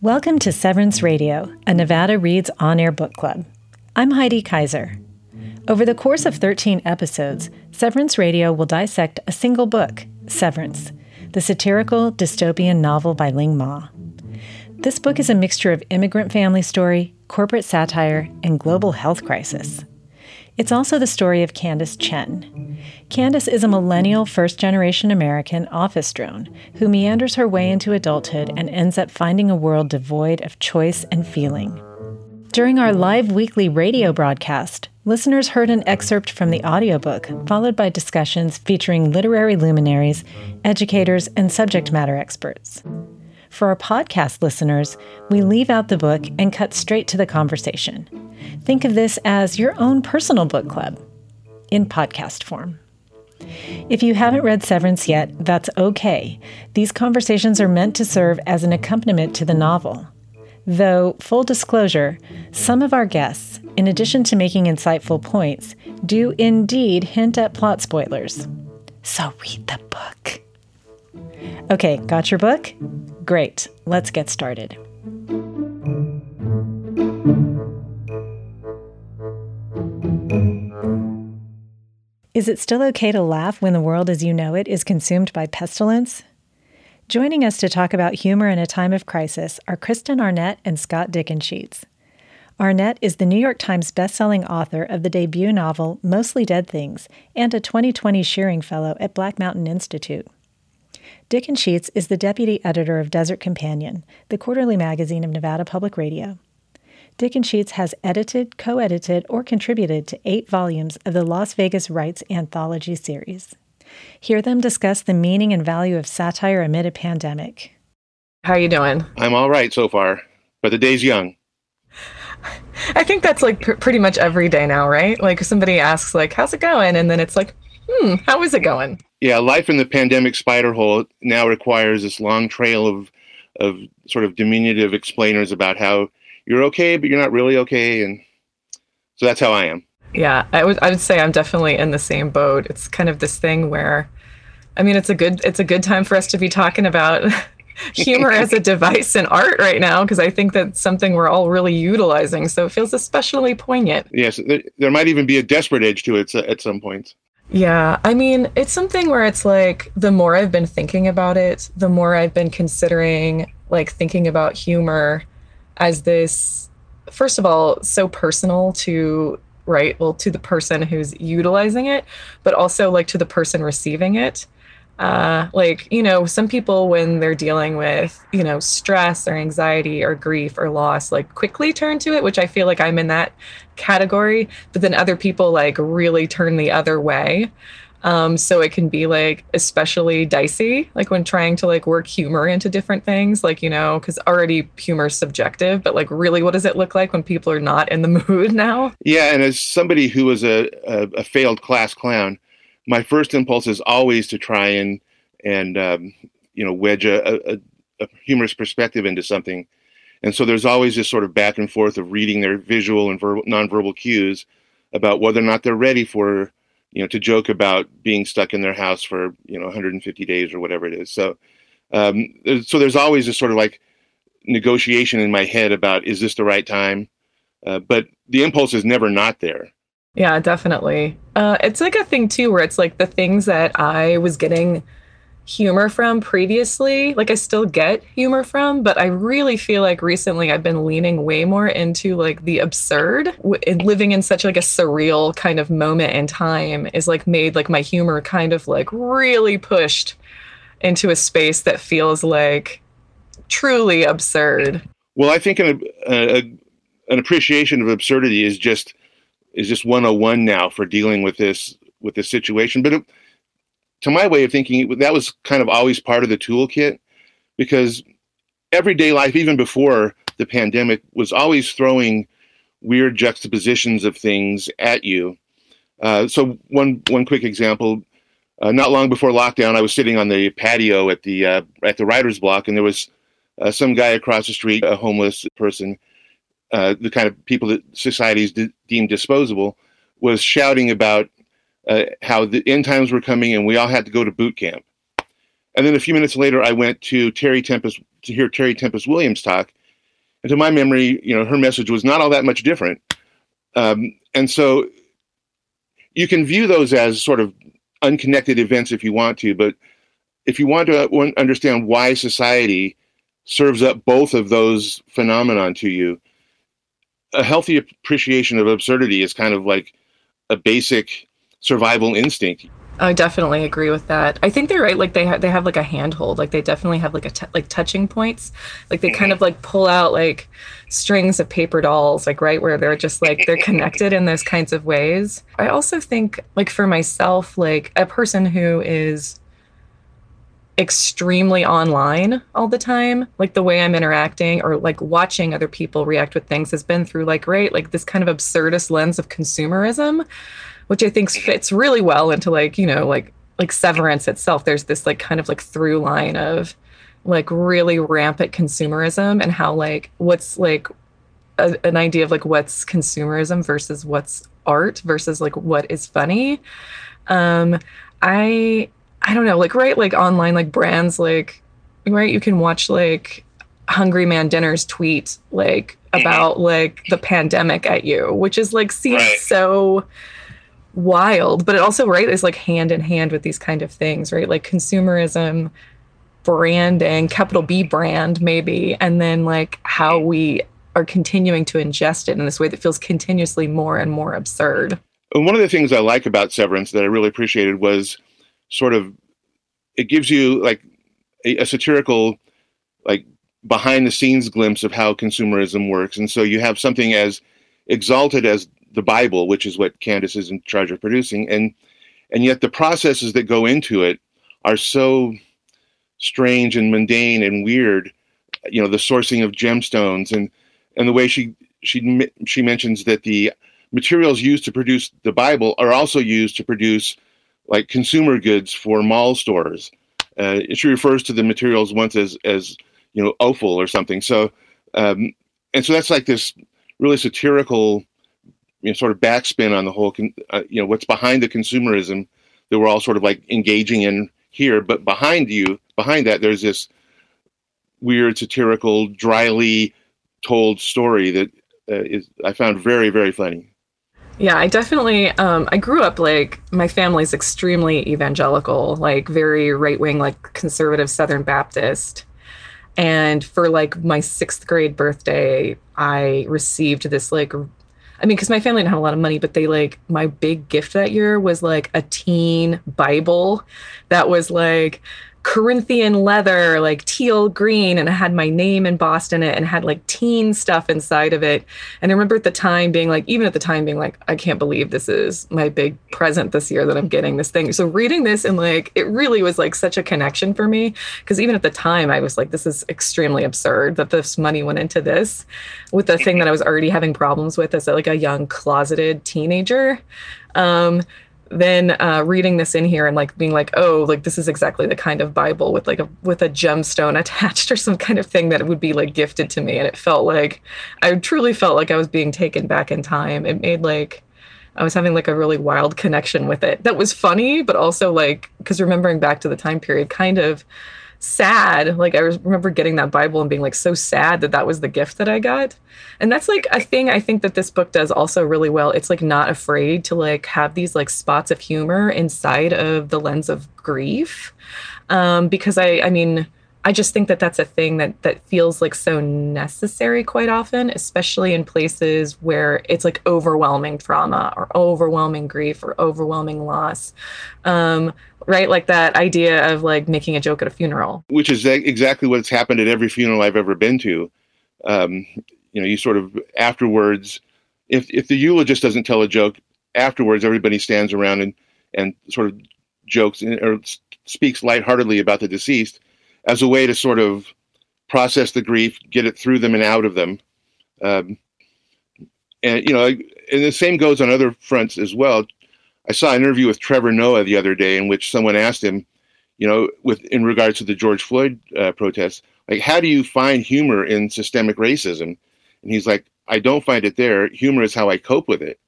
Welcome to Severance Radio, a Nevada Reads on air book club. I'm Heidi Kaiser. Over the course of 13 episodes, Severance Radio will dissect a single book, Severance, the satirical dystopian novel by Ling Ma. This book is a mixture of immigrant family story, corporate satire, and global health crisis. It's also the story of Candace Chen. Candace is a millennial first generation American office drone who meanders her way into adulthood and ends up finding a world devoid of choice and feeling. During our live weekly radio broadcast, listeners heard an excerpt from the audiobook, followed by discussions featuring literary luminaries, educators, and subject matter experts. For our podcast listeners, we leave out the book and cut straight to the conversation. Think of this as your own personal book club in podcast form. If you haven't read Severance yet, that's okay. These conversations are meant to serve as an accompaniment to the novel. Though, full disclosure, some of our guests, in addition to making insightful points, do indeed hint at plot spoilers. So read the book. Okay, got your book? Great, let's get started. Is it still okay to laugh when the world as you know it is consumed by pestilence? Joining us to talk about humor in a time of crisis are Kristen Arnett and Scott Dickensheets. Arnett is the New York Times bestselling author of the debut novel Mostly Dead Things and a 2020 Shearing Fellow at Black Mountain Institute. Dickensheets is the deputy editor of Desert Companion, the quarterly magazine of Nevada Public Radio. Dickensheets has edited, co edited, or contributed to eight volumes of the Las Vegas Writes anthology series. Hear them discuss the meaning and value of satire amid a pandemic. How are you doing? I'm all right so far, but the day's young. I think that's like pr- pretty much every day now, right? Like somebody asks, like, "How's it going?" and then it's like, "Hmm, how is it going?" Yeah, life in the pandemic spider hole now requires this long trail of of sort of diminutive explainers about how you're okay, but you're not really okay, and so that's how I am. Yeah, I would I would say I'm definitely in the same boat. It's kind of this thing where, I mean, it's a good it's a good time for us to be talking about humor as a device in art right now because I think that's something we're all really utilizing. So it feels especially poignant. Yes, there, there might even be a desperate edge to it at some points. Yeah, I mean, it's something where it's like the more I've been thinking about it, the more I've been considering like thinking about humor as this first of all so personal to right well to the person who's utilizing it but also like to the person receiving it uh, like you know some people when they're dealing with you know stress or anxiety or grief or loss like quickly turn to it which i feel like i'm in that category but then other people like really turn the other way um, so it can be like especially dicey, like when trying to like work humor into different things, like, you know, because already humor is subjective, but like really what does it look like when people are not in the mood now? Yeah. And as somebody who was a, a, a failed class clown, my first impulse is always to try and, and, um, you know, wedge a, a, a humorous perspective into something. And so there's always this sort of back and forth of reading their visual and verbal, nonverbal cues about whether or not they're ready for you know, to joke about being stuck in their house for you know 150 days or whatever it is. So, um, so there's always this sort of like negotiation in my head about is this the right time, uh, but the impulse is never not there. Yeah, definitely. Uh, it's like a thing too, where it's like the things that I was getting humor from previously. Like I still get humor from, but I really feel like recently I've been leaning way more into like the absurd. living in such like a surreal kind of moment in time is like made like my humor kind of like really pushed into a space that feels like truly absurd. Well, I think an, a, an appreciation of absurdity is just is just 101 now for dealing with this with this situation. But it, to my way of thinking, that was kind of always part of the toolkit because everyday life, even before the pandemic, was always throwing weird juxtapositions of things at you. Uh, so one one quick example: uh, not long before lockdown, I was sitting on the patio at the uh, at the writer's block, and there was uh, some guy across the street, a homeless person, uh, the kind of people that societies de- deem disposable, was shouting about uh, how the end times were coming and we all had to go to boot camp. And then a few minutes later, I went to Terry Tempest to hear Terry Tempest Williams talk. And to my memory, you know, her message was not all that much different. Um, and so you can view those as sort of unconnected events if you want to, but if you want to understand why society serves up both of those phenomenon to you, a healthy appreciation of absurdity is kind of like a basic survival instinct. I definitely agree with that. I think they're right. Like they have, they have like a handhold. Like they definitely have like a t- like touching points. Like they kind of like pull out like strings of paper dolls. Like right where they're just like they're connected in those kinds of ways. I also think like for myself, like a person who is extremely online all the time like the way i'm interacting or like watching other people react with things has been through like right like this kind of absurdist lens of consumerism which I think fits really well into like, you know, like like Severance itself. There's this like kind of like through line of like really rampant consumerism and how like what's like a, an idea of like what's consumerism versus what's art versus like what is funny. Um I I don't know, like right like online like brands like right you can watch like Hungry Man Dinners tweet like mm-hmm. about like the pandemic at you, which is like seems right. so wild, but it also right is like hand in hand with these kind of things, right? Like consumerism, branding, capital B brand maybe, and then like how we are continuing to ingest it in this way that feels continuously more and more absurd. And one of the things I like about Severance that I really appreciated was sort of it gives you like a, a satirical like behind the scenes glimpse of how consumerism works. And so you have something as exalted as the Bible, which is what Candace is in charge of producing, and and yet the processes that go into it are so strange and mundane and weird. You know, the sourcing of gemstones and and the way she she she mentions that the materials used to produce the Bible are also used to produce like consumer goods for mall stores. Uh, she refers to the materials once as as you know offal or something. So um, and so that's like this really satirical you know, sort of backspin on the whole, uh, you know, what's behind the consumerism that we're all sort of like engaging in here. But behind you, behind that, there's this weird, satirical, dryly told story that uh, is I found very, very funny. Yeah, I definitely. Um, I grew up like my family's extremely evangelical, like very right wing, like conservative Southern Baptist. And for like my sixth grade birthday, I received this like I mean, because my family didn't have a lot of money, but they like my big gift that year was like a teen Bible that was like Corinthian leather, like teal green, and it had my name embossed in it and had like teen stuff inside of it. And I remember at the time being like, even at the time being like, I can't believe this is my big present this year that I'm getting this thing. So reading this and like, it really was like such a connection for me. Cause even at the time, I was like, this is extremely absurd that this money went into this with the thing that I was already having problems with as like a young closeted teenager. Um, then uh, reading this in here and like being like, oh, like this is exactly the kind of Bible with like a with a gemstone attached or some kind of thing that would be like gifted to me, and it felt like I truly felt like I was being taken back in time. It made like I was having like a really wild connection with it that was funny, but also like because remembering back to the time period, kind of sad. Like I remember getting that Bible and being like so sad that that was the gift that I got. And that's like a thing I think that this book does also really well. It's like not afraid to like have these like spots of humor inside of the lens of grief. Um because I I mean I just think that that's a thing that that feels like so necessary quite often, especially in places where it's like overwhelming trauma or overwhelming grief or overwhelming loss. Um, right? Like that idea of like making a joke at a funeral. Which is exactly what's happened at every funeral I've ever been to. Um, you know, you sort of afterwards, if if the eulogist doesn't tell a joke, afterwards everybody stands around and and sort of jokes or speaks lightheartedly about the deceased as a way to sort of process the grief, get it through them and out of them. Um, and you know, and the same goes on other fronts as well. I saw an interview with Trevor Noah the other day in which someone asked him, you know, with in regards to the George Floyd uh, protests, like, how do you find humor in systemic racism? And he's like, I don't find it there. Humor is how I cope with it.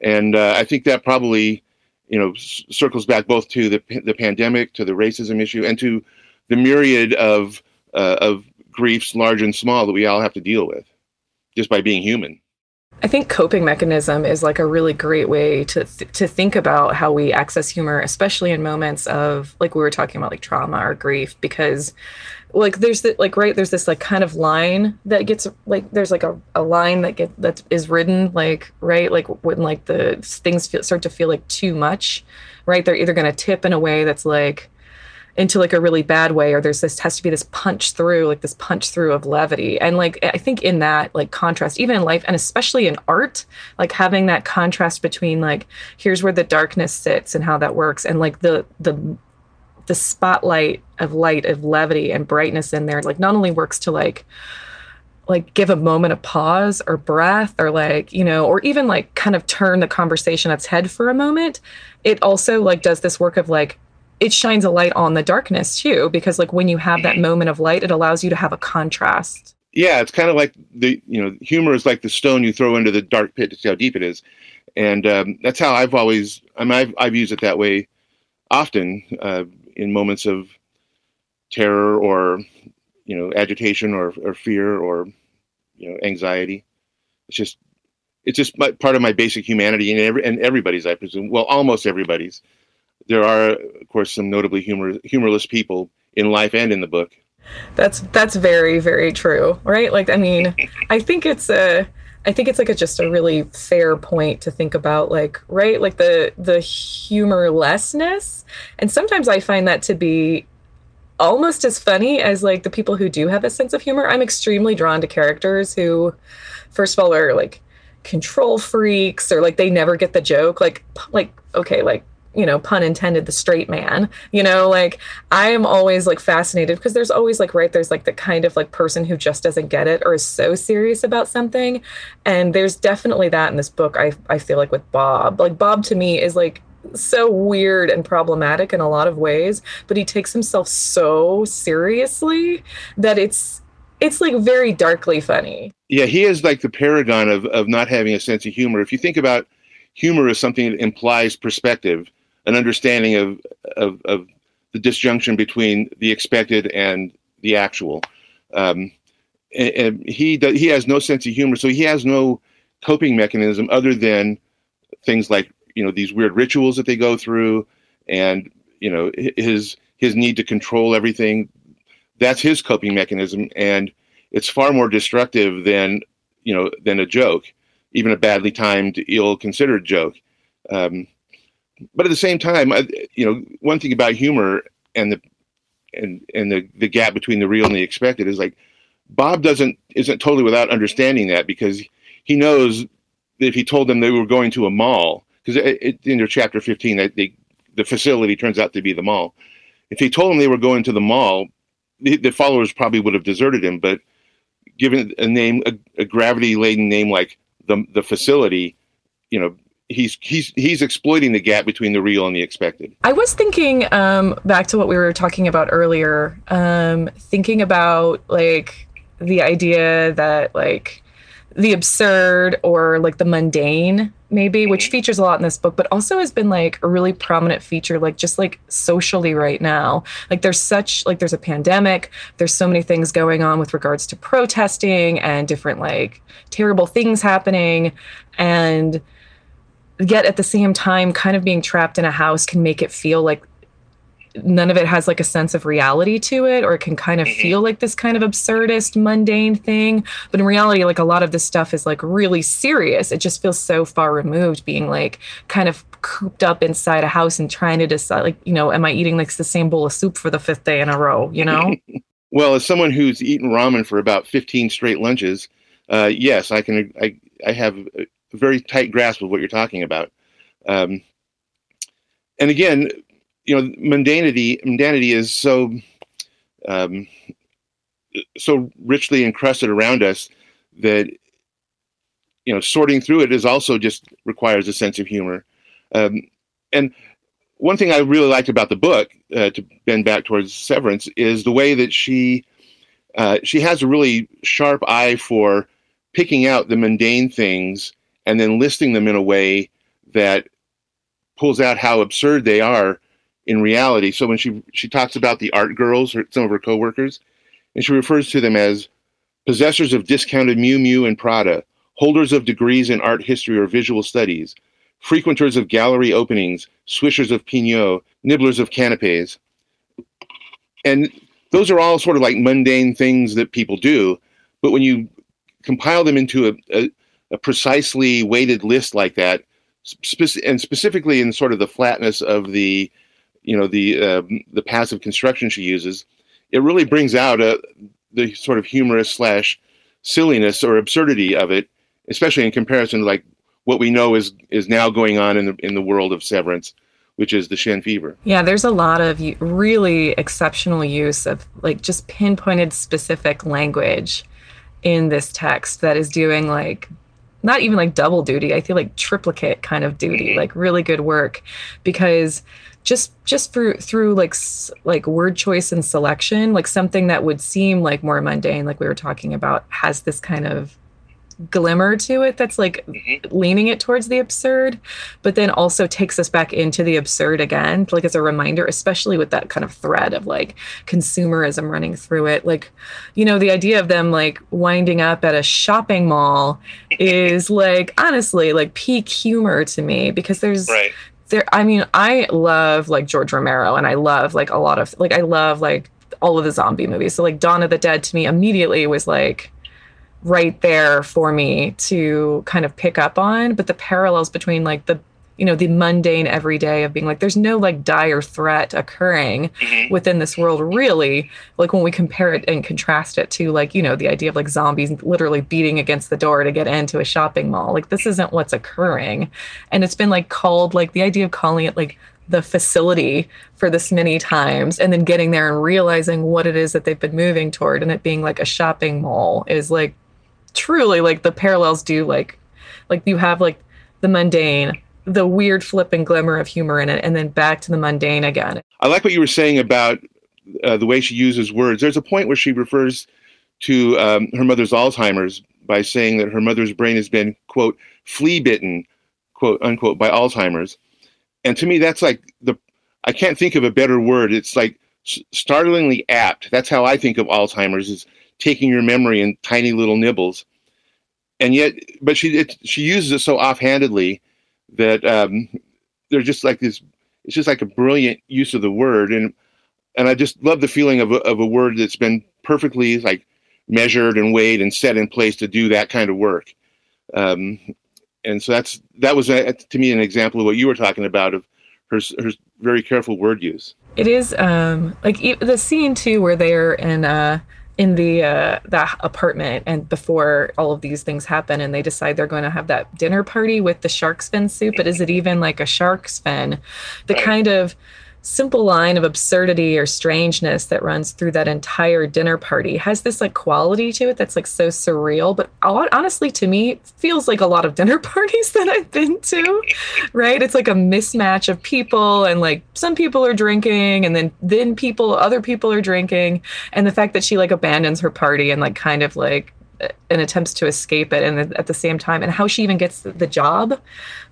And uh, I think that probably you know circles back both to the the pandemic, to the racism issue, and to the myriad of uh, of griefs, large and small, that we all have to deal with just by being human. I think coping mechanism is like a really great way to th- to think about how we access humor, especially in moments of like we were talking about like trauma or grief, because like there's the, like right there's this like kind of line that gets like there's like a, a line that get that is written like right like when like the things feel, start to feel like too much, right? They're either going to tip in a way that's like into like a really bad way or there's this has to be this punch through like this punch through of levity. And like i think in that like contrast even in life and especially in art like having that contrast between like here's where the darkness sits and how that works and like the the the spotlight of light of levity and brightness in there like not only works to like like give a moment of pause or breath or like you know or even like kind of turn the conversation on its head for a moment it also like does this work of like it shines a light on the darkness too because like when you have that moment of light it allows you to have a contrast. Yeah it's kind of like the you know humor is like the stone you throw into the dark pit to see how deep it is. And um, that's how i've always i mean i've, I've used it that way often uh, in moments of terror or you know agitation or, or fear or you know anxiety. It's just it's just my, part of my basic humanity and, every, and everybody's i presume well almost everybody's there are, of course, some notably humor, humorless people in life and in the book. That's that's very very true, right? Like, I mean, I think it's a. I think it's like a just a really fair point to think about like right like the the humorlessness and sometimes I find that to be almost as funny as like the people who do have a sense of humor. I'm extremely drawn to characters who first of all are like control freaks or like they never get the joke like like okay like you know pun intended the straight man you know like i am always like fascinated because there's always like right there's like the kind of like person who just doesn't get it or is so serious about something. And there's definitely that in this book i i feel like with bob. Like bob to me is like so weird and problematic in a lot of ways but he takes himself so seriously that it's it's like very darkly funny. Yeah he is like the paragon of of not having a sense of humor. If you think about humor as something that implies perspective an understanding of, of, of the disjunction between the expected and the actual. Um, and, and he he has no sense of humor, so he has no coping mechanism other than things like you know these weird rituals that they go through, and you know his his need to control everything. That's his coping mechanism, and it's far more destructive than you know than a joke, even a badly timed, ill-considered joke. Um, but at the same time, you know, one thing about humor and the and and the the gap between the real and the expected is like Bob doesn't isn't totally without understanding that because he knows that if he told them they were going to a mall because in their chapter 15 that they the facility turns out to be the mall. If he told them they were going to the mall the, the followers probably would have deserted him but given a name a, a gravity laden name like the the facility you know he's he's he's exploiting the gap between the real and the expected. I was thinking um, back to what we were talking about earlier, um, thinking about like the idea that like the absurd or like the mundane maybe which mm-hmm. features a lot in this book but also has been like a really prominent feature like just like socially right now like there's such like there's a pandemic there's so many things going on with regards to protesting and different like terrible things happening and yet at the same time kind of being trapped in a house can make it feel like none of it has like a sense of reality to it or it can kind of mm-hmm. feel like this kind of absurdist mundane thing. But in reality like a lot of this stuff is like really serious. It just feels so far removed being like kind of cooped up inside a house and trying to decide like you know am i eating like the same bowl of soup for the fifth day in a row you know? Well as someone who's eaten ramen for about 15 straight lunches uh, yes i can i i have very tight grasp of what you're talking about. Um, and again, you know, mundanity mundanity is so um, so richly encrusted around us that you know sorting through it is also just requires a sense of humor. Um, and one thing I really liked about the book, uh, to bend back towards Severance, is the way that she uh, she has a really sharp eye for picking out the mundane things and then listing them in a way that pulls out how absurd they are in reality. So when she she talks about the art girls, her, some of her coworkers, and she refers to them as possessors of discounted Miu Miu and Prada, holders of degrees in art history or visual studies, frequenters of gallery openings, swishers of Pinot, nibblers of canapes. And those are all sort of like mundane things that people do. But when you compile them into a, a, a precisely weighted list like that, spe- and specifically in sort of the flatness of the, you know, the uh, the passive construction she uses, it really brings out a, the sort of humorous slash silliness or absurdity of it, especially in comparison to like what we know is is now going on in the in the world of Severance, which is the Shen fever. Yeah, there's a lot of really exceptional use of like just pinpointed specific language in this text that is doing like not even like double duty. I feel like triplicate kind of duty, mm-hmm. like really good work because just just through through like like word choice and selection, like something that would seem like more mundane like we were talking about has this kind of glimmer to it that's like mm-hmm. leaning it towards the absurd, but then also takes us back into the absurd again, like as a reminder, especially with that kind of thread of like consumerism running through it. Like, you know, the idea of them like winding up at a shopping mall is like honestly like peak humor to me because there's right. there I mean, I love like George Romero and I love like a lot of like I love like all of the zombie movies. So like Dawn of the Dead to me immediately was like right there for me to kind of pick up on. But the parallels between like the you know the mundane everyday of being like there's no like dire threat occurring mm-hmm. within this world really. Like when we compare it and contrast it to like you know the idea of like zombies literally beating against the door to get into a shopping mall. Like this isn't what's occurring. And it's been like called like the idea of calling it like the facility for this many times and then getting there and realizing what it is that they've been moving toward and it being like a shopping mall is like truly like the parallels do like like you have like the mundane the weird flip and glimmer of humor in it and then back to the mundane again. I like what you were saying about uh, the way she uses words. There's a point where she refers to um, her mother's alzheimer's by saying that her mother's brain has been quote flea bitten quote unquote by alzheimer's. And to me that's like the i can't think of a better word. It's like startlingly apt. That's how i think of alzheimer's is taking your memory in tiny little nibbles. And yet, but she it, she uses it so offhandedly that um, they're just like this. It's just like a brilliant use of the word, and and I just love the feeling of a, of a word that's been perfectly like measured and weighed and set in place to do that kind of work. Um, and so that's that was a, to me an example of what you were talking about of her her very careful word use. It is um, like the scene too where they're in uh, in the uh, that apartment and before all of these things happen and they decide they're going to have that dinner party with the shark's fin soup but is it even like a shark's fin? The kind of simple line of absurdity or strangeness that runs through that entire dinner party has this like quality to it that's like so surreal but honestly to me feels like a lot of dinner parties that i've been to right? It's like a mismatch of people and like some people are drinking and then then people other people are drinking. And the fact that she like abandons her party and like kind of like and attempts to escape it and at the same time and how she even gets the job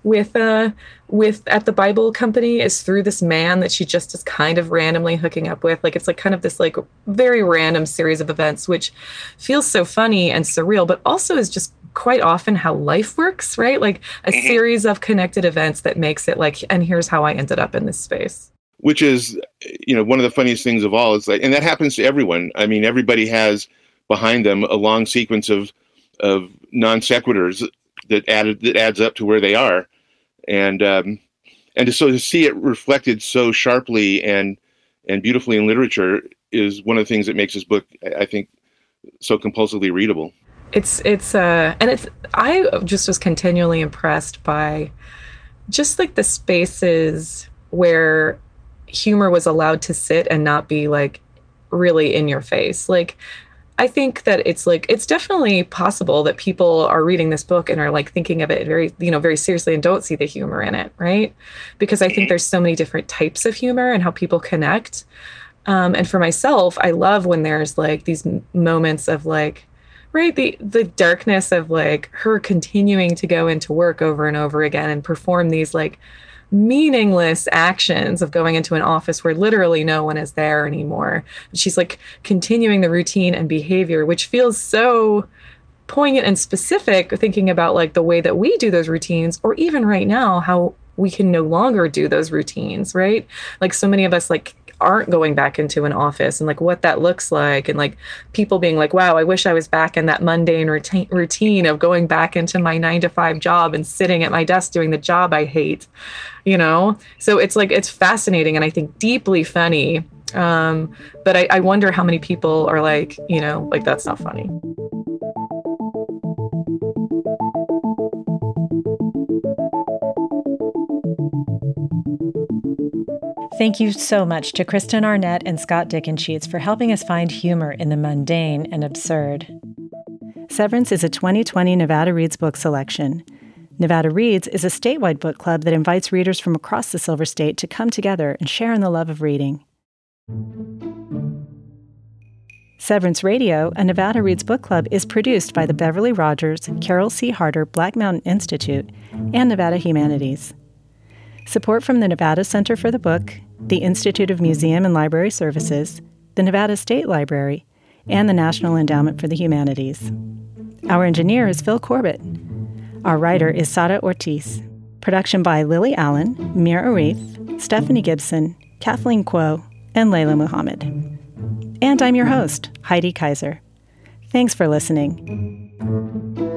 with uh with at the bible company is through this man that she just is kind of randomly hooking up with. Like it's like kind of this like very random series of events which feels so funny and surreal but also is just quite often how life works right? Like a mm-hmm. series of connected events that makes it like and here's how i ended up in this space. Which is you know one of the funniest things of all is like and that happens to everyone. I mean everybody has behind them a long sequence of of non sequiturs that added that adds up to where they are, and um, and to, so to see it reflected so sharply and and beautifully in literature is one of the things that makes this book, I think, so compulsively readable. It's it's uh and it's I just was continually impressed by just like the spaces where humor was allowed to sit and not be like really in your face. Like I think that it's like it's definitely possible that people are reading this book and are like thinking of it very, you know, very seriously and don't see the humor in it, right? Because I think there's so many different types of humor and how people connect. Um, and for myself, I love when there's like these moments of like, right, the the darkness of like her continuing to go into work over and over again and perform these like meaningless actions of going into an office where literally no one is there anymore. She's like continuing the routine and behavior, which feels so poignant and specific, thinking about like the way that we do those routines, or even right now, how we can no longer do those routines, right? Like so many of us like aren't going back into an office and like what that looks like and like people being like wow i wish i was back in that mundane routine routine of going back into my 9 to 5 job and sitting at my desk doing the job i hate you know? So it's like it's fascinating and i think deeply funny um but I, I wonder how many people are like you know like that's not funny Thank you so much to Kristen Arnett and Scott Dickensheets for helping us find humor in the mundane and absurd. Severance is a 2020 Nevada Reads book selection. Nevada Reads is a statewide book club that invites readers from across the Silver State to come together and share in the love of reading. Severance Radio, a Nevada Reads book club, is produced by the Beverly Rogers, Carol C. Harter Black Mountain Institute, and Nevada Humanities. Support from the Nevada Center for the Book, the Institute of Museum and Library Services, the Nevada State Library, and the National Endowment for the Humanities. Our engineer is Phil Corbett. Our writer is Sara Ortiz. Production by Lily Allen, Mir Arif, Stephanie Gibson, Kathleen Kuo, and Layla Muhammad. And I'm your host, Heidi Kaiser. Thanks for listening.